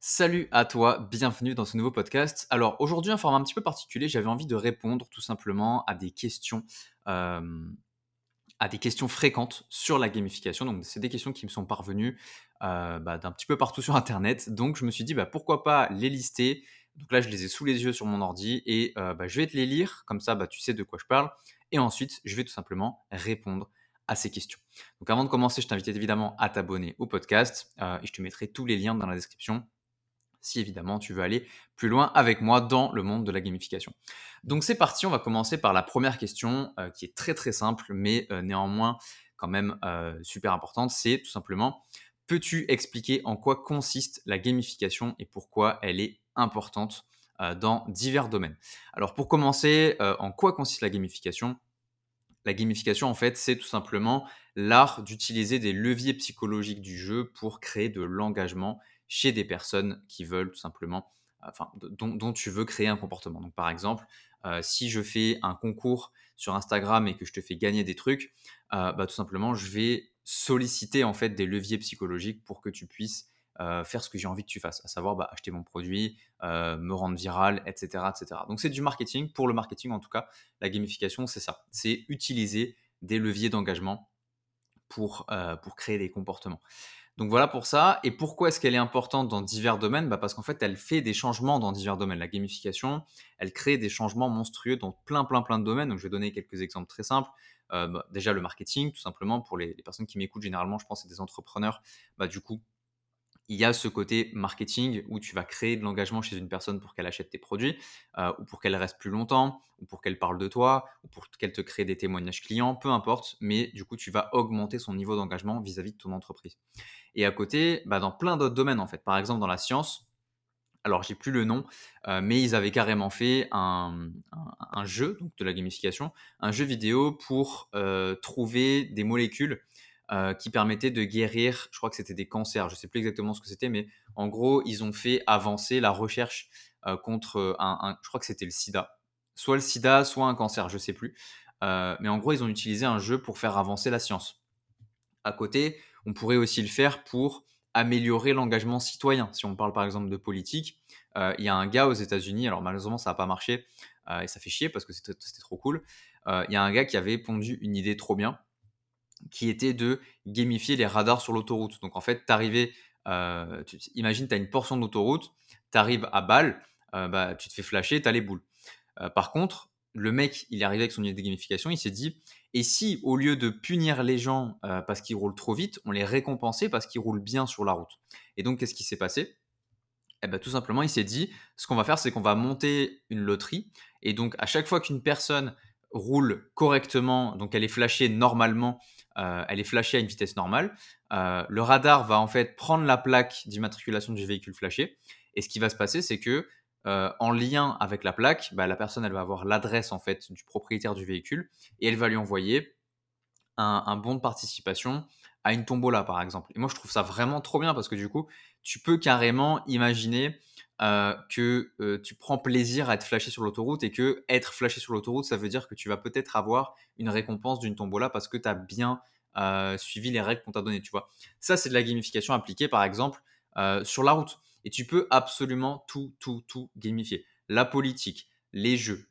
Salut à toi, bienvenue dans ce nouveau podcast. Alors aujourd'hui un format un petit peu particulier, j'avais envie de répondre tout simplement à des questions, euh, à des questions fréquentes sur la gamification. Donc c'est des questions qui me sont parvenues euh, bah, d'un petit peu partout sur Internet. Donc je me suis dit bah, pourquoi pas les lister? Donc là je les ai sous les yeux sur mon ordi et euh, bah, je vais te les lire, comme ça tu sais de quoi je parle. Et ensuite je vais tout simplement répondre à ces questions. Donc avant de commencer, je t'invite évidemment à t'abonner au podcast et je te mettrai tous les liens dans la description si évidemment tu veux aller plus loin avec moi dans le monde de la gamification. Donc c'est parti, on va commencer par la première question euh, qui est très très simple mais euh, néanmoins quand même euh, super importante, c'est tout simplement peux-tu expliquer en quoi consiste la gamification et pourquoi elle est importante dans divers domaines? Alors pour commencer, en quoi consiste la gamification? La gamification, en fait, c'est tout simplement l'art d'utiliser des leviers psychologiques du jeu pour créer de l'engagement chez des personnes qui veulent simplement, dont, tu veux créer un comportement. Donc, par exemple, euh, si je fais un concours sur Instagram et que je te fais gagner des trucs, euh, bah, tout simplement, je vais solliciter en fait des leviers psychologiques pour que tu puisses euh, faire ce que j'ai envie que tu fasses, à savoir bah, acheter mon produit, me rendre viral, etc. etc. Donc c'est du marketing. Pour le marketing, en tout cas, la gamification, c'est ça. C'est utiliser des leviers d'engagement pour créer des comportements. Donc voilà pour ça. Et pourquoi est-ce qu'elle est importante dans divers domaines? Bah Parce qu'en fait, elle fait des changements dans divers domaines. La gamification, elle crée des changements monstrueux dans plein, plein, plein de domaines. Donc je vais donner quelques exemples très simples. Euh, bah, déjà le marketing, tout simplement, pour les, personnes qui m'écoutent, généralement, je pense c'est des entrepreneurs. Bah, du coup, il y a ce côté marketing où tu vas créer de l'engagement chez une personne pour qu'elle achète tes produits, euh, ou pour qu'elle reste plus longtemps, ou pour qu'elle parle de toi, ou pour qu'elle te crée des témoignages clients, peu importe, mais du coup, tu vas augmenter son niveau d'engagement vis-à-vis de ton entreprise. Et à côté, bah, dans plein d'autres domaines, en fait, par exemple dans la science, alors j'ai plus le nom, euh, mais ils avaient carrément fait un, jeu, donc de la gamification, un jeu vidéo pour euh, trouver des molécules euh, qui permettait de guérir, je crois que c'était des cancers, je ne sais plus exactement ce que c'était, mais en gros, ils ont fait avancer la recherche euh, contre un, je crois que c'était le sida. Soit le sida, soit un cancer, je ne sais plus. Euh, mais en gros, ils ont utilisé un jeu pour faire avancer la science. À côté, on pourrait aussi le faire pour améliorer l'engagement citoyen. Si on parle par exemple de politique, il y a un gars aux États-Unis, alors malheureusement ça n'a pas marché et ça fait chier parce que c'était trop cool. Il y a un gars qui avait pondu une idée trop bien qui était de gamifier les radars sur l'autoroute. Donc en fait, t'arrivais, euh, imagine, tu as une portion d'autoroute, tu arrives à balle, euh, bah, tu te fais flasher, tu as les boules. Euh, par contre, le mec, il est arrivé avec son idée de gamification, il s'est dit, et si au lieu de punir les gens parce qu'ils roulent trop vite, on les récompensait parce qu'ils roulent bien sur la route? Et donc, qu'est-ce qui s'est passé? Eh ben, tout simplement, il s'est dit, ce qu'on va faire, c'est qu'on va monter une loterie. Et donc, à chaque fois qu'une personne roule correctement, donc elle est flashée normalement euh, elle est flashée à une vitesse normale. Euh, le radar va en fait prendre la plaque d'immatriculation du véhicule flashé. Et ce qui va se passer, c'est que euh, en lien avec la plaque, bah, la personne elle va avoir l'adresse en fait du propriétaire du véhicule et elle va lui envoyer un, bon de participation à une tombola par exemple. Et moi je trouve ça vraiment trop bien parce que du coup tu peux carrément imaginer que tu prends plaisir à être flashé sur l'autoroute et que être flashé sur l'autoroute, ça veut dire que tu vas peut-être avoir une récompense d'une tombola parce que tu as bien suivi les règles qu'on t'a données, tu vois. Ça, c'est de la gamification appliquée, par exemple, sur la route. Et tu peux absolument tout, tout, tout gamifier. La politique, les jeux,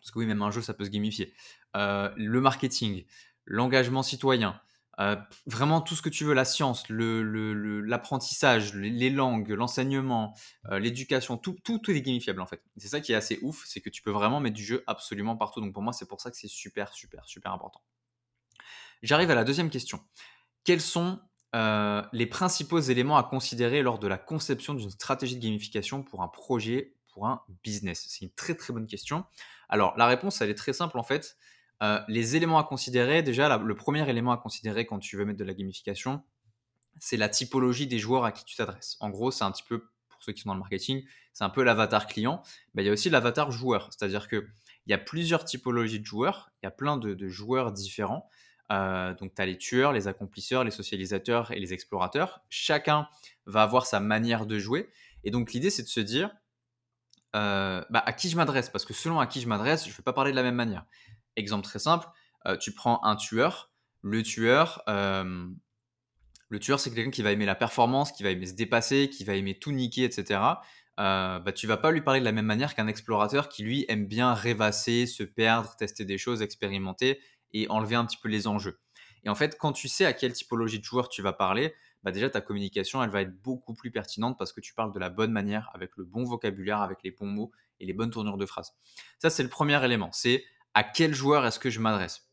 parce que oui, même un jeu, ça peut se gamifier. le marketing, l'engagement citoyen, euh, vraiment tout ce que tu veux, la science, l'apprentissage, le, les langues, l'enseignement, euh, l'éducation, tout, tout, tout, est gamifiable en fait. C'est ça qui est assez ouf, c'est que tu peux vraiment mettre du jeu absolument partout. Donc pour moi, c'est pour ça que c'est super, super, super important. J'arrive à la deuxième question. Quels sont euh, les principaux éléments à considérer lors de la conception d'une stratégie de gamification pour un projet, pour un business? C'est une très très bonne question. Alors la réponse, elle est très simple en fait. Euh, les éléments à considérer, déjà, le premier élément à considérer quand tu veux mettre de la gamification, c'est la typologie des joueurs à qui tu t'adresses. En gros, c'est un petit peu, pour ceux qui sont dans le marketing, c'est un peu l'avatar client. Mais il y a aussi l'avatar joueur. C'est-à-dire qu'il y a plusieurs typologies de joueurs, il y a plein de, joueurs différents. Euh, donc, tu as les tueurs, les accomplisseurs, les socialisateurs et les explorateurs. Chacun va avoir sa manière de jouer. Et donc, l'idée, c'est de se dire, euh, bah, à qui je m'adresse? Parce que selon à qui je m'adresse, je ne vais pas parler de la même manière. Exemple très simple, euh, tu prends un tueur. Le tueur, euh, Le tueur, c'est quelqu'un qui va aimer la performance, qui va aimer se dépasser, qui va aimer tout niquer, etc. Euh, bah, tu vas pas lui parler de la même manière qu'un explorateur qui, lui, aime bien rêvasser, se perdre, tester des choses, expérimenter et enlever un petit peu les enjeux. Et en fait, quand tu sais à quelle typologie de joueur tu vas parler, bah déjà ta communication, elle va être beaucoup plus pertinente parce que tu parles de la bonne manière, avec le bon vocabulaire, avec les bons mots et les bonnes tournures de phrases. Ça, c'est le premier élément. C'est à quel joueur est-ce que je m'adresse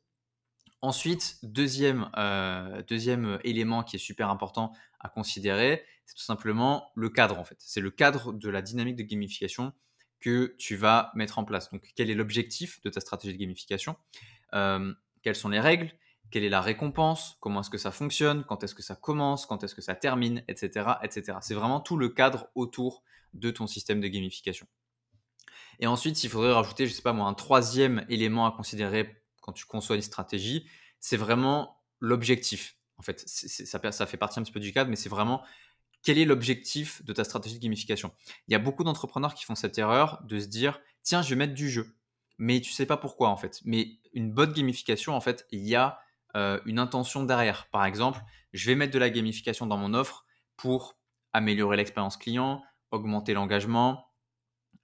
Ensuite, deuxième, euh, deuxième élément qui est super important à considérer, c'est tout simplement le cadre en fait. C'est le cadre de la dynamique de gamification que tu vas mettre en place. Donc, quel est l'objectif de ta stratégie de gamification? Euh, Quelles sont les règles? Quelle est la récompense? Comment est-ce que ça fonctionne? Quand est-ce que ça commence? Quand est-ce que ça termine? Etc. etc. C'est vraiment tout le cadre autour de ton système de gamification. Et ensuite, il faudrait rajouter, je sais pas moi, un troisième élément à considérer quand tu conçois une stratégie, c'est vraiment l'objectif. En fait, ça, fait partie un petit peu du cadre, mais c'est vraiment quel est l'objectif de ta stratégie de gamification. Il y a beaucoup d'entrepreneurs qui font cette erreur de se dire, tiens, je vais mettre du jeu, mais tu sais pas pourquoi en fait. Mais une bonne gamification, en fait, il y a euh, une intention derrière. Par exemple, je vais mettre de la gamification dans mon offre pour améliorer l'expérience client, augmenter l'engagement,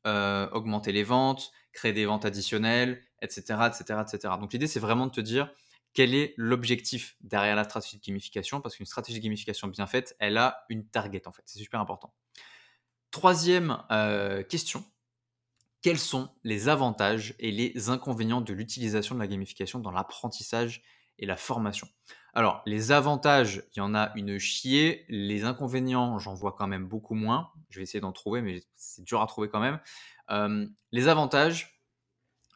euh, augmenter les ventes, créer des ventes additionnelles, etc. etc., etc. Donc l'idée, c'est vraiment de te dire quel est l'objectif derrière la stratégie de gamification, parce qu'une stratégie de gamification bien faite, elle a une target en fait. C'est super important. Troisième euh, question, quels sont les avantages et les inconvénients de l'utilisation de la gamification dans l'apprentissage et la formation Alors, les avantages, il y en a une chier. Les inconvénients, j'en vois quand même beaucoup moins. Je vais essayer d'en trouver, mais c'est dur à trouver quand même. Euh, les avantages,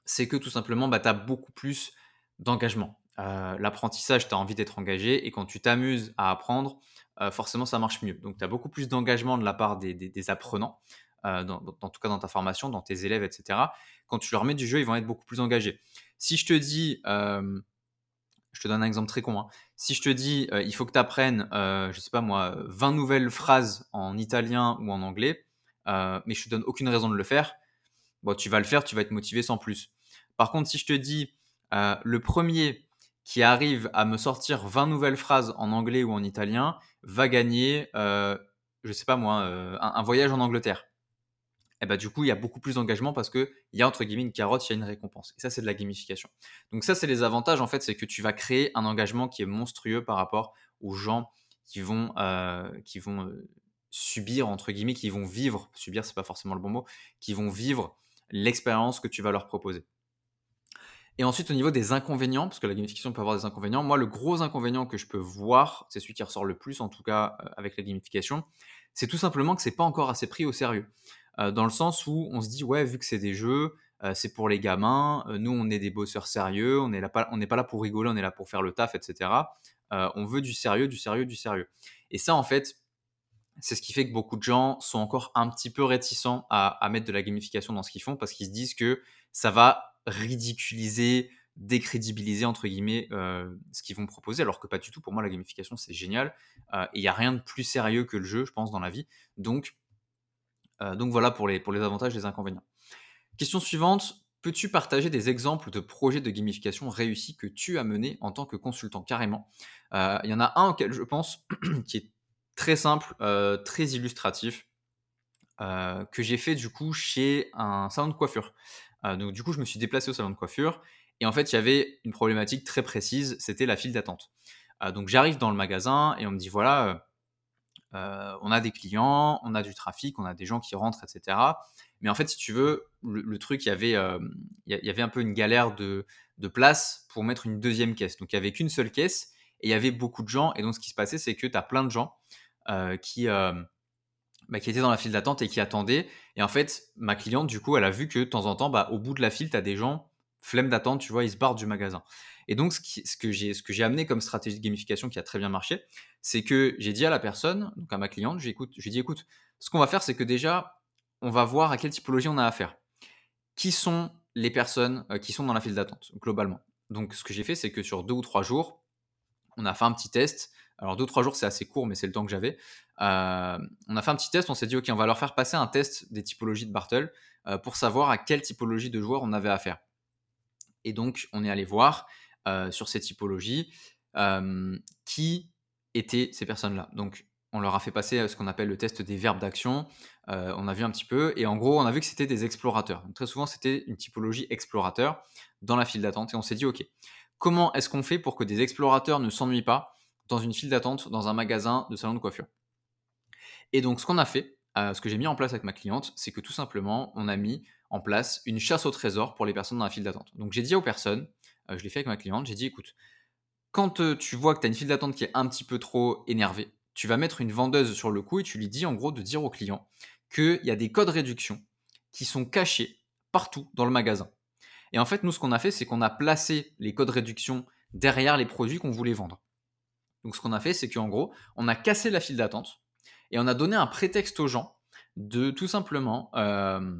c'est que tout simplement, bah, tu as beaucoup plus d'engagement. Euh, l'apprentissage, tu as envie d'être engagé et quand tu t'amuses à apprendre, euh, forcément, ça marche mieux. Donc, tu as beaucoup plus d'engagement de la part des, apprenants, dans, tout cas dans ta formation, dans tes élèves, etc. Quand tu leur mets du jeu, ils vont être beaucoup plus engagés. Si je te dis, je te donne un exemple très con, hein. si je te dis, il faut que tu apprennes, je sais pas moi, 20 nouvelles phrases en italien ou en anglais, mais je te donne aucune raison de le faire, bon, tu vas le faire, tu vas être motivé sans plus. Par contre, si je te dis euh, le premier qui arrive à me sortir 20 nouvelles phrases en anglais ou en italien va gagner, euh, je sais pas moi, euh, un, voyage en Angleterre. Et bah, du coup, il y a beaucoup plus d'engagement parce qu'il y a entre guillemets une carotte, il y a une récompense. Et ça, c'est de la gamification. Donc ça, c'est les avantages en fait, c'est que tu vas créer un engagement qui est monstrueux par rapport aux gens qui vont, qui vont subir entre guillemets, qui vont vivre, subir, c'est pas forcément le bon mot, qui vont vivre l'expérience que tu vas leur proposer. Et ensuite, au niveau des inconvénients, parce que la gamification peut avoir des inconvénients, moi, le gros inconvénient que je peux voir, c'est celui qui ressort le plus, en tout cas, euh, avec la gamification, c'est tout simplement que c'est pas encore assez pris au sérieux. Dans le sens où on se dit, ouais, vu que c'est des jeux, c'est pour les gamins, nous, on est des bosseurs sérieux, on n'est pas, pas là pour rigoler, on est là pour faire le taf, etc. on veut du sérieux, du sérieux, du sérieux. Et ça, en fait, c'est ce qui fait que beaucoup de gens sont encore un petit peu réticents à, mettre de la gamification dans ce qu'ils font parce qu'ils se disent que ça va ridiculiser, décrédibiliser entre guillemets ce qu'ils vont proposer, alors que pas du tout. Pour moi, la gamification c'est génial et il n'y a rien de plus sérieux que le jeu, je pense, dans la vie. Donc, donc voilà pour les, pour les avantages et les inconvénients. Question suivante. Peux-tu partager des exemples de projets de gamification réussis que tu as menés en tant que consultant carrément? Il y en a un auquel je pense qui est très simple, euh, très illustratif, euh, que j'ai fait du coup chez un salon de coiffure. Euh, donc du coup, je me suis déplacé au salon de coiffure et en fait, il y avait une problématique très précise, c'était la file d'attente. donc j'arrive dans le magasin et on me dit voilà, on a des clients, on a du trafic, on a des gens qui rentrent, etc. Mais en fait, si tu veux, le, truc, il y, avait, il y avait un peu une galère de, place pour mettre une deuxième caisse. Donc il n'y avait qu'une seule caisse et il y avait beaucoup de gens. Et donc ce qui se passait, c'est que tu as plein de gens euh, qui, euh, bah, qui étaient dans la file d'attente et qui attendaient. Et en fait, ma cliente, du coup, elle a vu que de temps en temps, bah, au bout de la file, tu as des gens, flemme d'attente, tu vois, ils se barrent du magasin. Et donc, ce, ce que j'ai amené comme stratégie de gamification qui a très bien marché, c'est que j'ai dit à la personne, donc à ma cliente, j'ai dit, écoute, ce qu'on va faire, c'est que déjà, on va voir à quelle typologie on a affaire. Qui sont les personnes euh, qui sont dans la file d'attente, globalement? Donc, ce que j'ai fait, c'est que sur deux ou trois jours, on a fait un petit test alors deux ou trois jours, c'est assez court, mais c'est le temps que j'avais. Euh, on a fait un petit test, on s'est dit, OK, on va leur faire passer un test des typologies de Bartle euh, pour savoir à quelle typologie de joueurs on avait affaire. Et donc, on est allé voir euh, sur ces typologies qui étaient ces personnes-là. Donc, on leur a fait passer ce qu'on appelle le test des verbes d'action. on a vu un petit peu, et en gros, on a vu que c'était des explorateurs. très souvent, c'était une typologie explorateur dans la file d'attente, et on s'est dit, ok, comment est-ce qu'on fait pour que des explorateurs ne s'ennuient pas dans une file d'attente dans un magasin de salon de coiffure? Et donc, ce qu'on a fait, ce que j'ai mis en place avec ma cliente, c'est que tout simplement, on a mis en place une chasse au trésor pour les personnes dans la file d'attente. Donc, j'ai dit aux personnes, je l'ai fait avec ma cliente, j'ai dit, écoute, quand tu vois que tu as une file d'attente qui est un petit peu trop énervée, tu vas mettre une vendeuse sur le coup et tu lui dis en gros de dire au client qu'il y a des codes réduction qui sont cachés partout dans le magasin. Et en fait, nous, ce qu'on a fait, c'est qu'on a placé les codes réduction derrière les produits qu'on voulait vendre. Donc, ce qu'on a fait, c'est qu'en gros, on a cassé la file d'attente et on a donné un prétexte aux gens de tout simplement euh,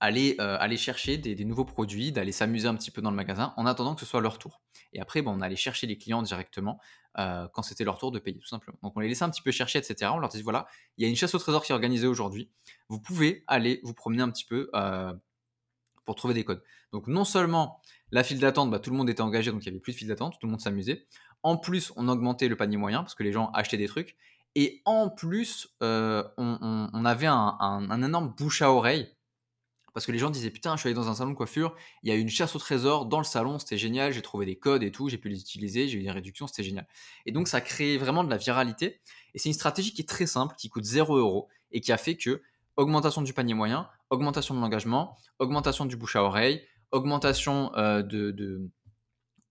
aller, euh, aller chercher des, nouveaux produits, d'aller s'amuser un petit peu dans le magasin en attendant que ce soit leur tour. Et après, bon, on allait chercher les clients directement euh, quand c'était leur tour de payer, tout simplement. Donc on les laissait un petit peu chercher, etc. On leur disait, voilà, il y a une chasse au trésor qui est organisée aujourd'hui. Vous pouvez aller vous promener un petit peu euh, pour trouver des codes. Donc non seulement la file d'attente, bah, tout le monde était engagé, donc il n'y avait plus de file d'attente, tout le monde s'amusait. En plus, on augmentait le panier moyen parce que les gens achetaient des trucs. Et en plus, on, avait un, un énorme bouche à oreille parce que les gens disaient putain, je suis allé dans un salon de coiffure, il y a eu une chasse au trésor dans le salon, c'était génial, j'ai trouvé des codes et tout, j'ai pu les utiliser, j'ai eu des réductions, c'était génial. Et donc ça crée vraiment de la viralité. Et c'est une stratégie qui est très simple, qui coûte 0 euros et qui a fait que augmentation du panier moyen, augmentation de l'engagement, augmentation du bouche à oreille, augmentation euh, de, de,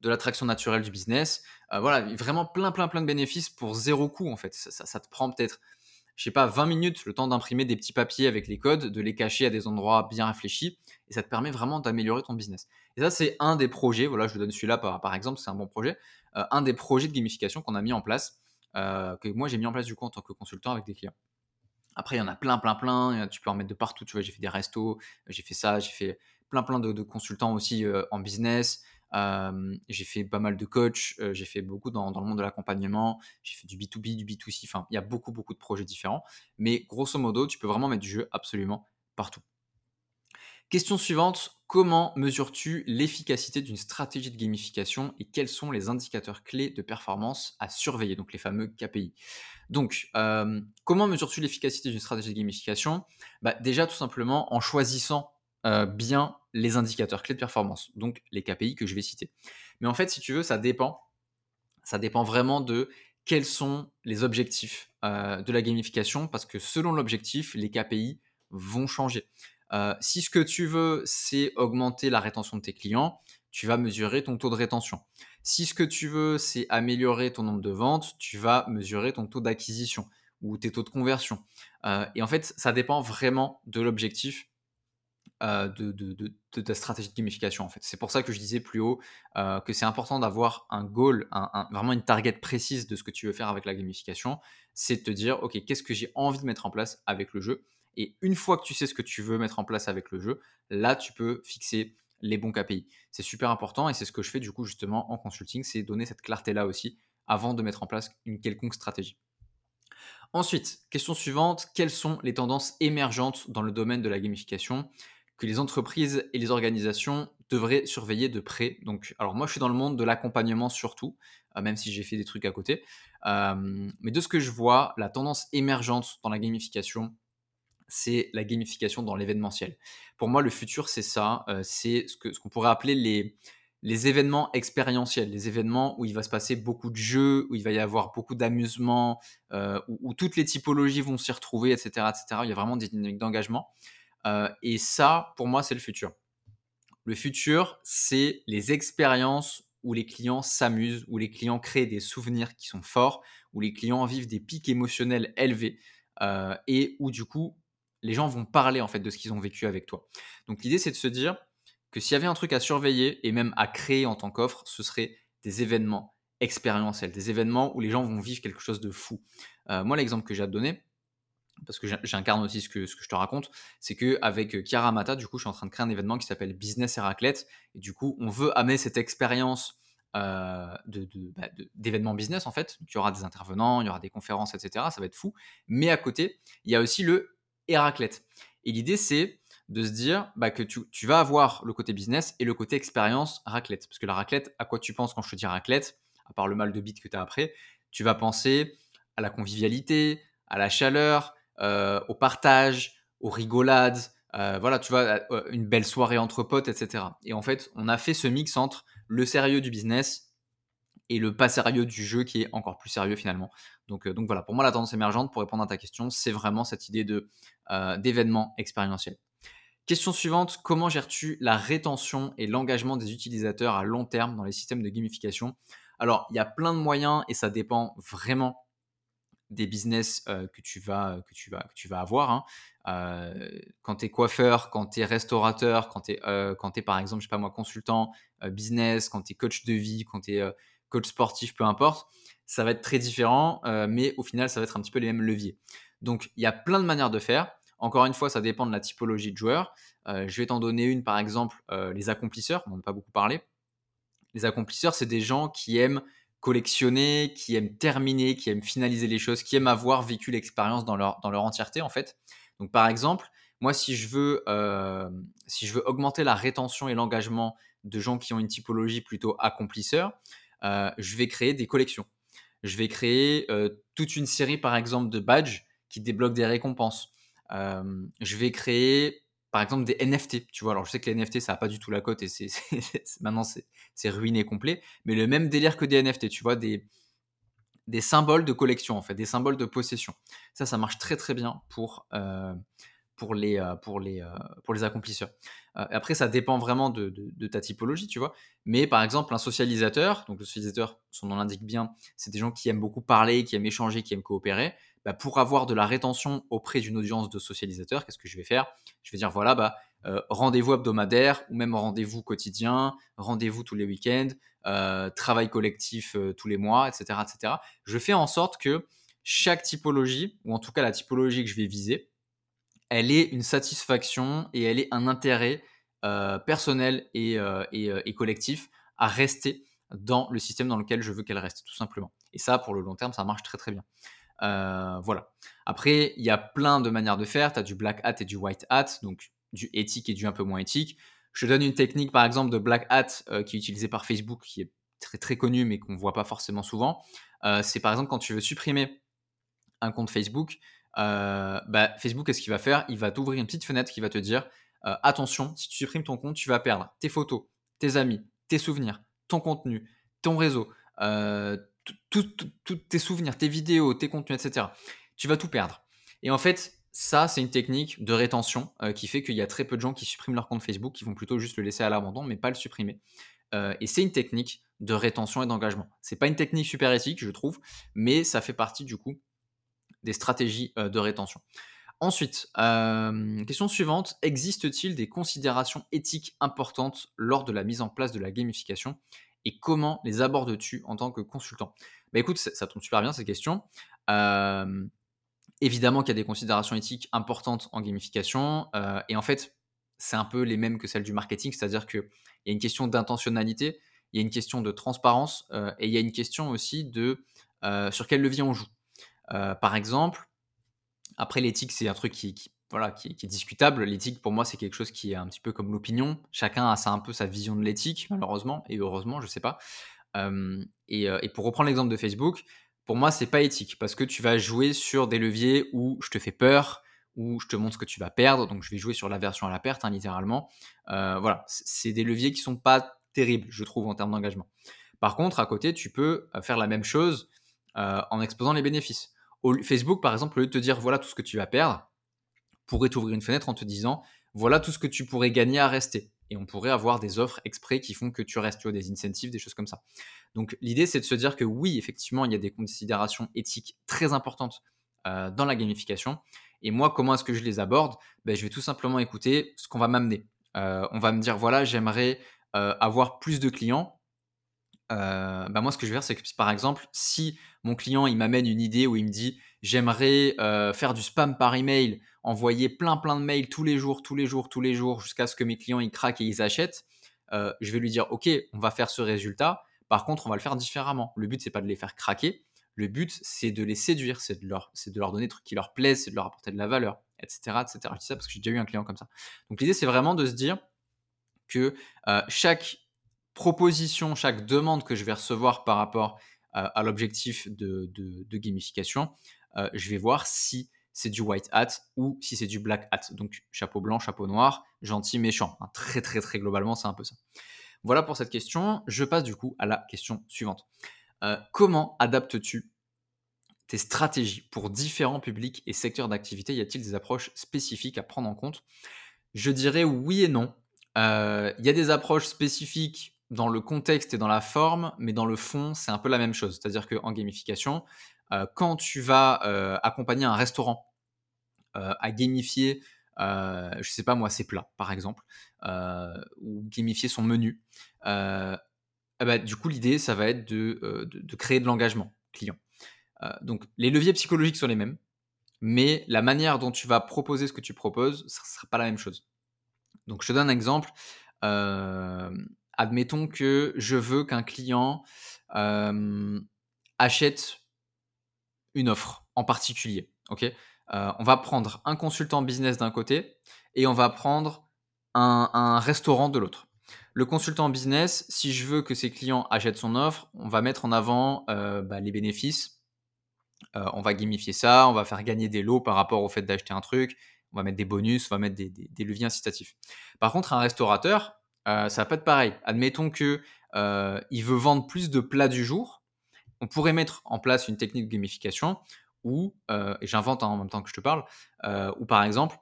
l'attraction naturelle du business. Euh, voilà, vraiment plein, plein, plein de bénéfices pour zéro coût en fait. ça te prend peut-être je sais pas, 20 minutes le temps d'imprimer des petits papiers avec les codes, de les cacher à des endroits bien réfléchis, et ça te permet vraiment d'améliorer ton business. Et ça, c'est un des projets, voilà, je vous donne celui-là par, par exemple, c'est un bon projet, euh, un des projets de gamification qu'on a mis en place, euh, que moi j'ai mis en place du coup en tant que consultant avec des clients. Après, il y en a plein, plein, plein, tu peux en mettre de partout, tu vois, j'ai fait des restos, j'ai fait ça, j'ai fait plein, plein de, consultants aussi euh, en business, j'ai fait pas mal de coach, j'ai fait beaucoup dans, le monde de l'accompagnement, j'ai fait du B2B, du B2C, enfin, il y a beaucoup, beaucoup de projets différents. Mais grosso modo, tu peux vraiment mettre du jeu absolument partout. Question suivante, comment mesures-tu l'efficacité d'une stratégie de gamification et quels sont les indicateurs clés de performance à surveiller, donc les fameux KPI Donc, comment mesures-tu l'efficacité d'une stratégie de gamification? Bah, Déjà, tout simplement en choisissant bien les indicateurs clés de performance, donc les KPI que je vais citer. Mais en fait, si tu veux, ça dépend. Ça dépend vraiment de quels sont les objectifs euh, de la gamification, parce que selon l'objectif, les KPI vont changer. Euh, si ce que tu veux, c'est augmenter la rétention de tes clients, tu vas mesurer ton taux de rétention. Si ce que tu veux, c'est améliorer ton nombre de ventes, tu vas mesurer ton taux d'acquisition ou tes taux de conversion. Euh, et en fait, ça dépend vraiment de l'objectif euh, de, ta stratégie de gamification en fait. C'est pour ça que je disais plus haut euh, que c'est important d'avoir un goal, vraiment une target précise de ce que tu veux faire avec la gamification. C'est de te dire, ok, qu'est-ce que j'ai envie de mettre en place avec le jeu? Et une fois que tu sais ce que tu veux mettre en place avec le jeu, là, tu peux fixer les bons KPI. C'est super important et c'est ce que je fais du coup justement en consulting, c'est donner cette clarté-là aussi avant de mettre en place une quelconque stratégie. Ensuite, question suivante, quelles sont les tendances émergentes dans le domaine de la gamification? Que les entreprises et les organisations devraient surveiller de près. Donc, alors moi, je suis dans le monde de l'accompagnement surtout, euh, même si j'ai fait des trucs à côté. Euh, mais de ce que je vois, la tendance émergente dans la gamification, c'est la gamification dans l'événementiel. Pour moi, le futur, c'est ça. Euh, c'est ce qu'on ce qu'on pourrait appeler les, les événements expérientiels, les événements où il va se passer beaucoup de jeux, où il va y avoir beaucoup d'amusement, où, où, toutes les typologies vont s'y retrouver, etc., etc. Il y a vraiment des dynamiques d'engagement. Euh, et ça, pour moi, c'est le futur. Le futur, c'est les expériences où les clients s'amusent, où les clients créent des souvenirs qui sont forts, où les clients vivent des pics émotionnels élevés euh, et où du coup les gens vont parler en fait de ce qu'ils ont vécu avec toi. Donc l'idée c'est de se dire que s'il y avait un truc à surveiller et même à créer en tant qu'offre, ce serait des événements expérientiels, des événements où les gens vont vivre quelque chose de fou. Euh, moi l'exemple que j'ai à te donner, parce que j'incarne aussi ce que, que je te raconte, c'est qu'avec euh, Chiara Mata, du coup, je suis en train de créer un événement qui s'appelle Business Héraclète. Et du coup, on veut amener cette expérience euh, bah, business, en fait. il y aura des intervenants, il y aura des conférences, etc. Ça va être fou. Mais à côté, il y a aussi le Héraclète. Et l'idée, c'est de se dire bah, que tu, tu, vas avoir le côté business et le côté expérience raclette. Parce que la raclette, à quoi tu penses quand je te dis raclette, à part le mal de bite que tu as après, tu vas penser à la convivialité, à la chaleur, au partage, aux rigolades, euh, voilà, tu vois, une belle soirée entre potes, etc. Et en fait, on a fait ce mix entre le sérieux du business et le pas sérieux du jeu qui est encore plus sérieux finalement. Donc, donc voilà, pour moi, la tendance émergente, pour répondre à ta question, c'est vraiment cette idée de d'événement expérientiel. Question suivante, comment gères-tu la rétention et l'engagement des utilisateurs à long terme dans les systèmes de gamification? Alors, il y a plein de moyens et ça dépend vraiment des business que, tu vas, que, tu vas, que tu vas avoir. Hein. Quand tu es coiffeur, quand tu es restaurateur, quand tu es, euh, par exemple, je sais pas moi, consultant business, quand tu es coach de vie, quand tu es coach sportif, peu importe, ça va être très différent, mais au final, ça va être un petit peu les mêmes leviers. Donc, il y a plein de manières de faire. Encore une fois, ça dépend de la typologie de joueurs. Euh, je vais t'en donner une, par exemple, les accomplisseurs, on n'en a pas beaucoup parlé. Les accomplisseurs, c'est des gens qui aiment collectionner, qui aiment terminer, qui aiment finaliser les choses, qui aiment avoir vécu l'expérience dans leur, dans leur entièreté, en fait. Donc, par exemple, moi, si je veux, euh, si je veux augmenter la rétention et l'engagement de gens qui ont une typologie plutôt accomplisseur, je vais créer des collections. Je vais créer toute une série, par exemple, de badges qui débloquent des récompenses je vais créer par exemple des NFT. Tu vois, alors je sais que les NFT ça n'a pas du tout la cote et c'est, maintenant c'est, ruiné complet, mais le même délire que des NFT, tu vois, des, des symboles de collection en fait, des symboles de possession. Ça, ça marche très très bien pour, pour, les, pour, les, pour les accomplisseurs. après, ça dépend vraiment de, de, ta typologie, tu vois. Mais par exemple, un socialisateur, donc le socialisateur, son nom l'indique bien, c'est des gens qui aiment beaucoup parler, qui aiment échanger, qui aiment coopérer. Bah, pour avoir de la rétention auprès d'une audience de socialisateurs, qu'est-ce que je vais faire? Je vais dire voilà, bah, euh, rendez-vous hebdomadaire ou même rendez-vous quotidien, rendez-vous tous les week-ends, euh, travail collectif euh, tous les mois, etc., etc. Je fais en sorte que chaque typologie, ou en tout cas la typologie que je vais viser, elle ait une satisfaction et elle ait un intérêt personnel et, et, collectif à rester dans le système dans lequel je veux qu'elle reste, tout simplement. Et ça, pour le long terme, ça marche très très bien. Euh, voilà. Après, il y a plein de manières de faire. Tu as du black hat et du white hat, donc du éthique et du un peu moins éthique. Je te donne une technique, par exemple, de black hat euh, qui est utilisée par Facebook, qui est très très connue, mais qu'on ne voit pas forcément souvent. Euh, c'est par exemple quand tu veux supprimer un compte Facebook, bah, Facebook, qu'est-ce qu'il va faire? Il va t'ouvrir une petite fenêtre qui va te dire attention, si tu supprimes ton compte, tu vas perdre tes photos, tes amis, tes souvenirs, ton contenu, ton réseau, tous tes souvenirs, tes vidéos, tes contenus, etc. Tu vas tout perdre. Et en fait, ça, c'est une technique de rétention euh, qui fait qu'il y a très peu de gens qui suppriment leur compte Facebook, qui vont plutôt juste le laisser à l'abandon, mais pas le supprimer. Euh, et c'est une technique de rétention et d'engagement. C'est pas une technique super éthique, je trouve, mais ça fait partie du coup des stratégies euh, de rétention. Ensuite, question suivante, existe-t-il des considérations éthiques importantes lors de la mise en place de la gamification? Et comment les abordes-tu en tant que consultant? Bah écoute, ça, tombe super bien cette question. évidemment qu'il y a des considérations éthiques importantes en gamification et en fait, c'est un peu les mêmes que celles du marketing, c'est-à-dire qu'il y a une question d'intentionnalité, il y a une question de transparence et il y a une question aussi de sur quel levier on joue. par exemple, après l'éthique, c'est un truc qui voilà, qui, est discutable. L'éthique, pour moi, c'est quelque chose qui est un petit peu comme l'opinion. Chacun a un peu sa vision de l'éthique, malheureusement, et heureusement, je sais pas. et, pour reprendre l'exemple de Facebook, pour moi, c'est pas éthique parce que tu vas jouer sur des leviers où je te fais peur, où je te montre ce que tu vas perdre. Donc, je vais jouer sur l'aversion à la perte, hein, littéralement. voilà, c'est des leviers qui sont pas terribles, je trouve, en termes d'engagement. Par contre, à côté, tu peux faire la même chose en exposant les bénéfices. Facebook, par exemple, au lieu de te dire voilà tout ce que tu vas perdre, pourrait t'ouvrir une fenêtre en te disant voilà tout ce que tu pourrais gagner à rester. Et on pourrait avoir des offres exprès qui font que tu restes, tu vois, des incentives, des choses comme ça. Donc l'idée, c'est de se dire que oui, effectivement, il y a des considérations éthiques très importantes euh, dans la gamification. Et moi, comment est-ce que je les aborde? Ben, Je vais tout simplement écouter ce qu'on va m'amener. Euh, on va me dire, voilà, j'aimerais euh, avoir plus de clients. Ben, moi, ce que je vais faire, c'est que par exemple, si mon client il m'amène une idée où il me dit, j'aimerais faire du spam par email envoyer plein plein de mails tous les jours, tous les jours, tous les jours, jusqu'à ce que mes clients ils craquent et ils achètent, euh, je vais lui dire ok, on va faire ce résultat. Par contre, on va le faire différemment. Le but c'est pas de les faire craquer. Le but c'est de les séduire, c'est de leur, c'est de leur donner des trucs qui leur plaisent, c'est de leur apporter de la valeur, etc., etc. Je dis ça parce que j'ai déjà eu un client comme ça. Donc l'idée c'est vraiment de se dire que euh, chaque proposition, chaque demande que je vais recevoir par rapport à l'objectif de, gamification, je vais voir si c'est du white hat ou si c'est du black hat. Donc chapeau blanc, chapeau noir, gentil, méchant. très très très globalement, c'est un peu ça. Voilà pour cette question. Je passe du coup à la question suivante. comment adaptes-tu tes stratégies pour différents publics et secteurs d'activité? Y a-t-il des approches spécifiques à prendre en compte? Je dirais oui et non. Il y a des approches spécifiques dans le contexte et dans la forme, mais dans le fond, c'est un peu la même chose. C'est-à-dire qu'en gamification, quand tu vas accompagner un restaurant à gamifier, je sais pas moi, ses plats, par exemple, ou gamifier son menu, ben, du coup, l'idée, ça va être de, de créer de l'engagement client. donc, les leviers psychologiques sont les mêmes, mais la manière dont tu vas proposer ce que tu proposes, ça ne sera pas la même chose. Donc, je te donne un exemple admettons que je veux qu'un client achète une offre en particulier. ok? On va prendre un consultant business d'un côté et on va prendre un, restaurant de l'autre. Le consultant business, si je veux que ses clients achètent son offre, on va mettre en avant bah, les bénéfices. on va gamifier ça, on va faire gagner des lots par rapport au fait d'acheter un truc, on va mettre des bonus, on va mettre des, des leviers incitatifs. Par contre, un restaurateur, euh, ça va pas être pareil. Admettons que euh, il veut vendre plus de plats du jour. On pourrait mettre en place une technique de gamification où, euh, et j'invente en même temps que je te parle, où par exemple,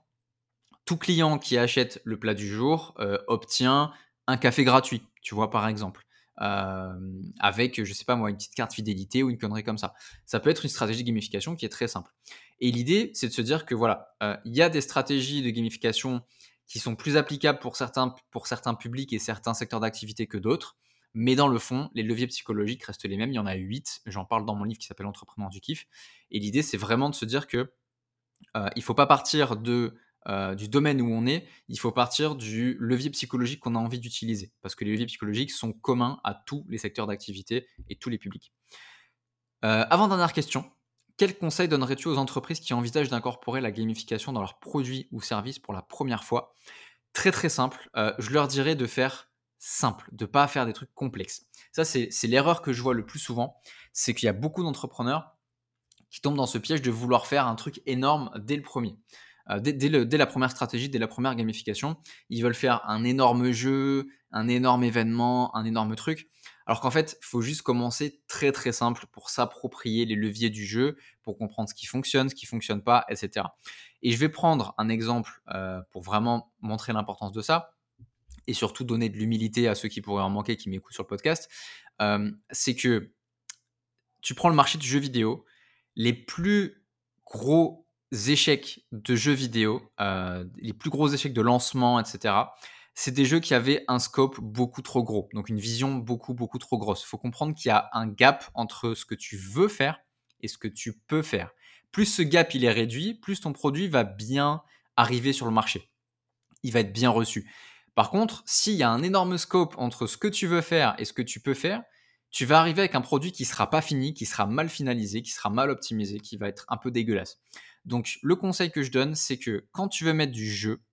tout client qui achète le plat du jour obtient un café gratuit, tu vois, par exemple. avec, je sais pas moi, une petite carte fidélité ou une connerie comme ça. Ça peut être une stratégie de gamification qui est très simple. Et l'idée, c'est de se dire que voilà, il y a des stratégies de gamification qui sont plus applicables pour certains, pour certains publics et certains secteurs d'activité que d'autres. Mais dans le fond, les leviers psychologiques restent les mêmes. Il y en a huit. J'en parle dans mon livre qui s'appelle Entrepreneur du kiff. Et l'idée, c'est vraiment de se dire que euh, il faut pas partir de, euh, du domaine où on est. Il faut partir du levier psychologique qu'on a envie d'utiliser. Parce que les leviers psychologiques sont communs à tous les secteurs d'activité et tous les publics. Euh, avant dernière question. Quel conseil donnerais-tu aux entreprises qui envisagent d'incorporer la gamification dans leurs produits ou services pour la première fois? Très très simple, je leur dirais de faire simple, de pas faire des trucs complexes. Ça, c'est l'erreur que je vois le plus souvent, c'est qu'il y a beaucoup d'entrepreneurs qui tombent dans ce piège de vouloir faire un truc énorme dès le premier. Euh, dès, dès, la première stratégie, dès la première gamification, ils veulent faire un énorme jeu, un énorme événement, un énorme truc. Alors qu'en fait, il faut juste commencer très très simple pour s'approprier les leviers du jeu, pour comprendre ce qui fonctionne, ce qui fonctionne pas, etc. Et je vais prendre un exemple euh, pour vraiment montrer l'importance de ça et surtout donner de l'humilité à ceux qui pourraient en manquer, qui m'écoutent sur le podcast. Euh, c'est que tu prends le marché du jeu vidéo, les plus gros échecs de jeux vidéo, euh, les plus gros échecs de lancement, etc., c'est des jeux qui avaient un scope beaucoup trop gros, donc une vision beaucoup, beaucoup trop grosse. Il faut comprendre qu'il y a un gap entre ce que tu veux faire et ce que tu peux faire. Plus ce gap il est réduit, plus ton produit va bien arriver sur le marché. Il va être bien reçu. Par contre, s'il y a un énorme scope entre ce que tu veux faire et ce que tu peux faire, tu vas arriver avec un produit qui sera pas fini, qui sera mal finalisé, qui sera mal optimisé, qui va être un peu dégueulasse. Donc le conseil que je donne, c'est que quand tu veux mettre du jeu,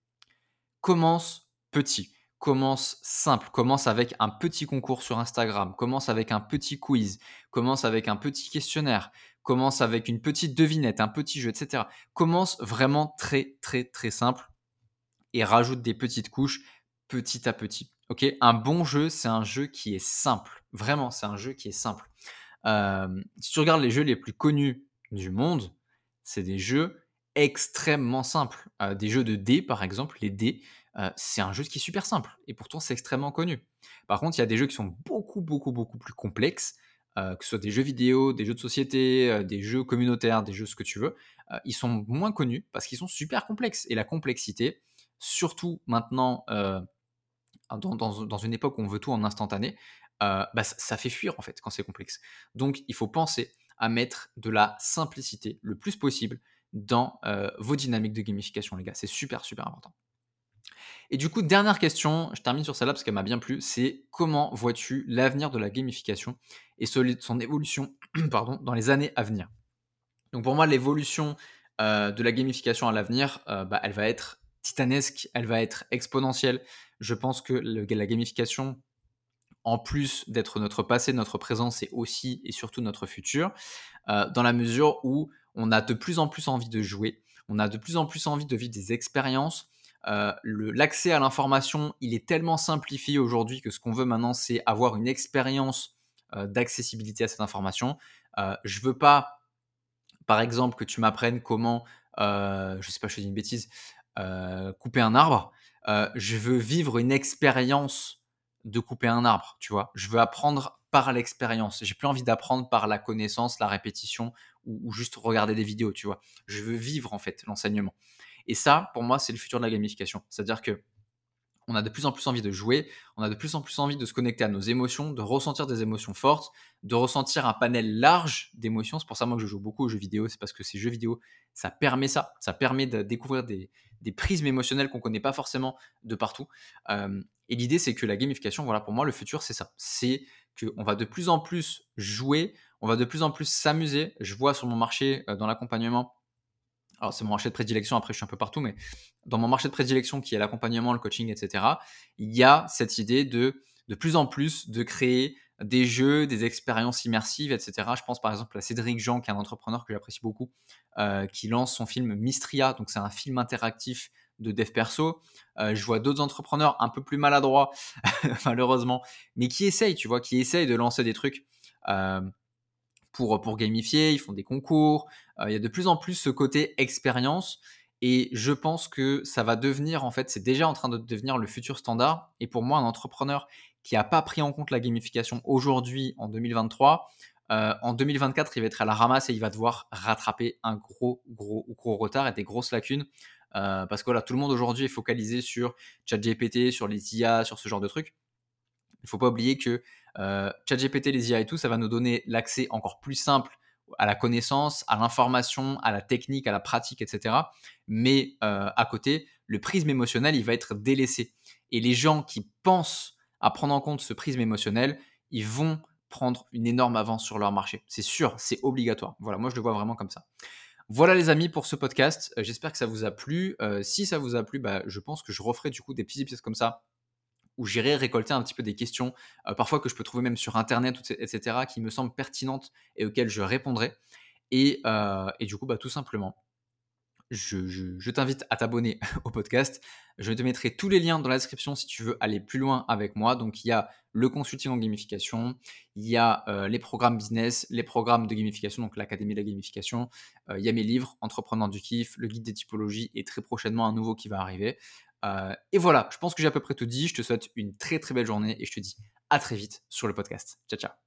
commence petit. Commence simple, commence avec un petit concours sur Instagram, commence avec un petit quiz, commence avec un petit questionnaire, commence avec une petite devinette, un petit jeu, etc. Commence vraiment très très très simple et rajoute des petites couches petit à petit. Ok, un bon jeu, c'est un jeu qui est simple. Vraiment, c'est un jeu qui est simple. Si tu regardes les jeux les plus connus du monde, c'est des jeux extrêmement simples. Euh, des jeux de dés, par exemple, les dés, euh, c'est un jeu qui est super simple et pourtant c'est extrêmement connu. Par contre, il y a des jeux qui sont beaucoup, beaucoup, beaucoup plus complexes, euh, que ce soit des jeux vidéo, des jeux de société, des jeux communautaires, des jeux ce que tu veux. ils sont moins connus parce qu'ils sont super complexes. Et la complexité, surtout maintenant, dans, une époque où on veut tout en instantané, bah, ça, fait fuir en fait quand c'est complexe. Donc il faut penser à mettre de la simplicité le plus possible dans vos dynamiques de gamification, les gars. C'est super, super important. Et du coup, dernière question, je termine sur celle-là parce qu'elle m'a bien plu, c'est comment vois-tu l'avenir de la gamification et son évolution pardon, dans les années à venir? Donc pour moi, l'évolution euh, de la gamification à l'avenir, euh, bah, elle va être titanesque, elle va être exponentielle. Je pense que la gamification en plus d'être notre passé, notre présent, c'est aussi et surtout notre futur, euh, dans la mesure où on a de plus en plus envie de jouer, on a de plus en plus envie de vivre des expériences. Euh, l'accès à l'information, il est tellement simplifié aujourd'hui que ce qu'on veut maintenant, c'est avoir une expérience euh, d'accessibilité à cette information. je veux pas, par exemple, que tu m'apprennes comment, je sais pas, je dis une bêtise, couper un arbre. je veux vivre une expérience de couper un arbre, tu vois. Je veux apprendre par l'expérience. J'ai plus envie d'apprendre par la connaissance, la répétition ou, juste regarder des vidéos, tu vois. Je veux vivre en fait l'enseignement. Et ça, pour moi, c'est le futur de la gamification. C'est-à-dire que on a de plus en plus envie de jouer, on a de plus en plus envie de se connecter à nos émotions, de ressentir des émotions fortes, de ressentir un panel large d'émotions. C'est pour ça moi que je joue beaucoup aux jeux vidéo, c'est parce que ces jeux vidéo, ça permet ça, ça permet de découvrir des, prismes émotionnels qu'on ne connaît pas forcément de partout. Euh, et l'idée, c'est que la gamification, voilà, pour moi, le futur, c'est ça. C'est qu'on va de plus en plus jouer, on va de plus en plus s'amuser. Je vois sur mon marché, euh, dans l'accompagnement, alors c'est mon marché de prédilection, après je suis un peu partout, mais dans mon marché de prédilection qui est l'accompagnement, le coaching, etc., il y a cette idée de de plus en plus de créer des jeux, des expériences immersives, etc. Je pense par exemple à Cédric Jean, qui est un entrepreneur que j'apprécie beaucoup, euh, qui lance son film Mystria, donc c'est un film interactif de dev perso. Euh, je vois d'autres entrepreneurs un peu plus maladroits, malheureusement, mais qui essayent, tu vois, qui essayent de lancer des trucs. Euh, pour, pour gamifier, ils font des concours. Euh, il y a de plus en plus ce côté expérience. Et je pense que ça va devenir, en fait, c'est déjà en train de devenir le futur standard. Et pour moi, un entrepreneur qui n'a pas pris en compte la gamification aujourd'hui, en 2023, euh, en 2024, il va être à la ramasse et il va devoir rattraper un gros, gros, gros retard et des grosses lacunes. Euh, parce que voilà, tout le monde aujourd'hui est focalisé sur ChatGPT, sur les IA, sur ce genre de trucs. Il ne faut pas oublier que euh, ChatGPT, les IA et tout, ça va nous donner l'accès encore plus simple à la connaissance, à l'information, à la technique, à la pratique, etc. Mais euh, à côté, le prisme émotionnel, il va être délaissé. Et les gens qui pensent à prendre en compte ce prisme émotionnel, ils vont prendre une énorme avance sur leur marché. C'est sûr, c'est obligatoire. Voilà, moi je le vois vraiment comme ça. Voilà les amis pour ce podcast. Euh, j'espère que ça vous a plu. si ça vous a plu, bah, je pense que je referai du coup des petits épisodes comme ça où j'irai récolter un petit peu des questions, euh, parfois que je peux trouver même sur Internet, etc., qui me semblent pertinentes et auxquelles je répondrai. Et, euh, du coup, bah, tout simplement, je, t'invite à t'abonner au podcast. Je te mettrai tous les liens dans la description si tu veux aller plus loin avec moi. Donc, il y a le consulting en gamification, il y a euh, les programmes business, les programmes de gamification, donc l'Académie de la gamification, il y a mes livres, Entrepreneur du kiff, le guide des typologies et très prochainement un nouveau qui va arriver. Euh, et voilà, je pense que j'ai à peu près tout dit. Je te souhaite une très très belle journée et je te dis à très vite sur le podcast. Ciao ciao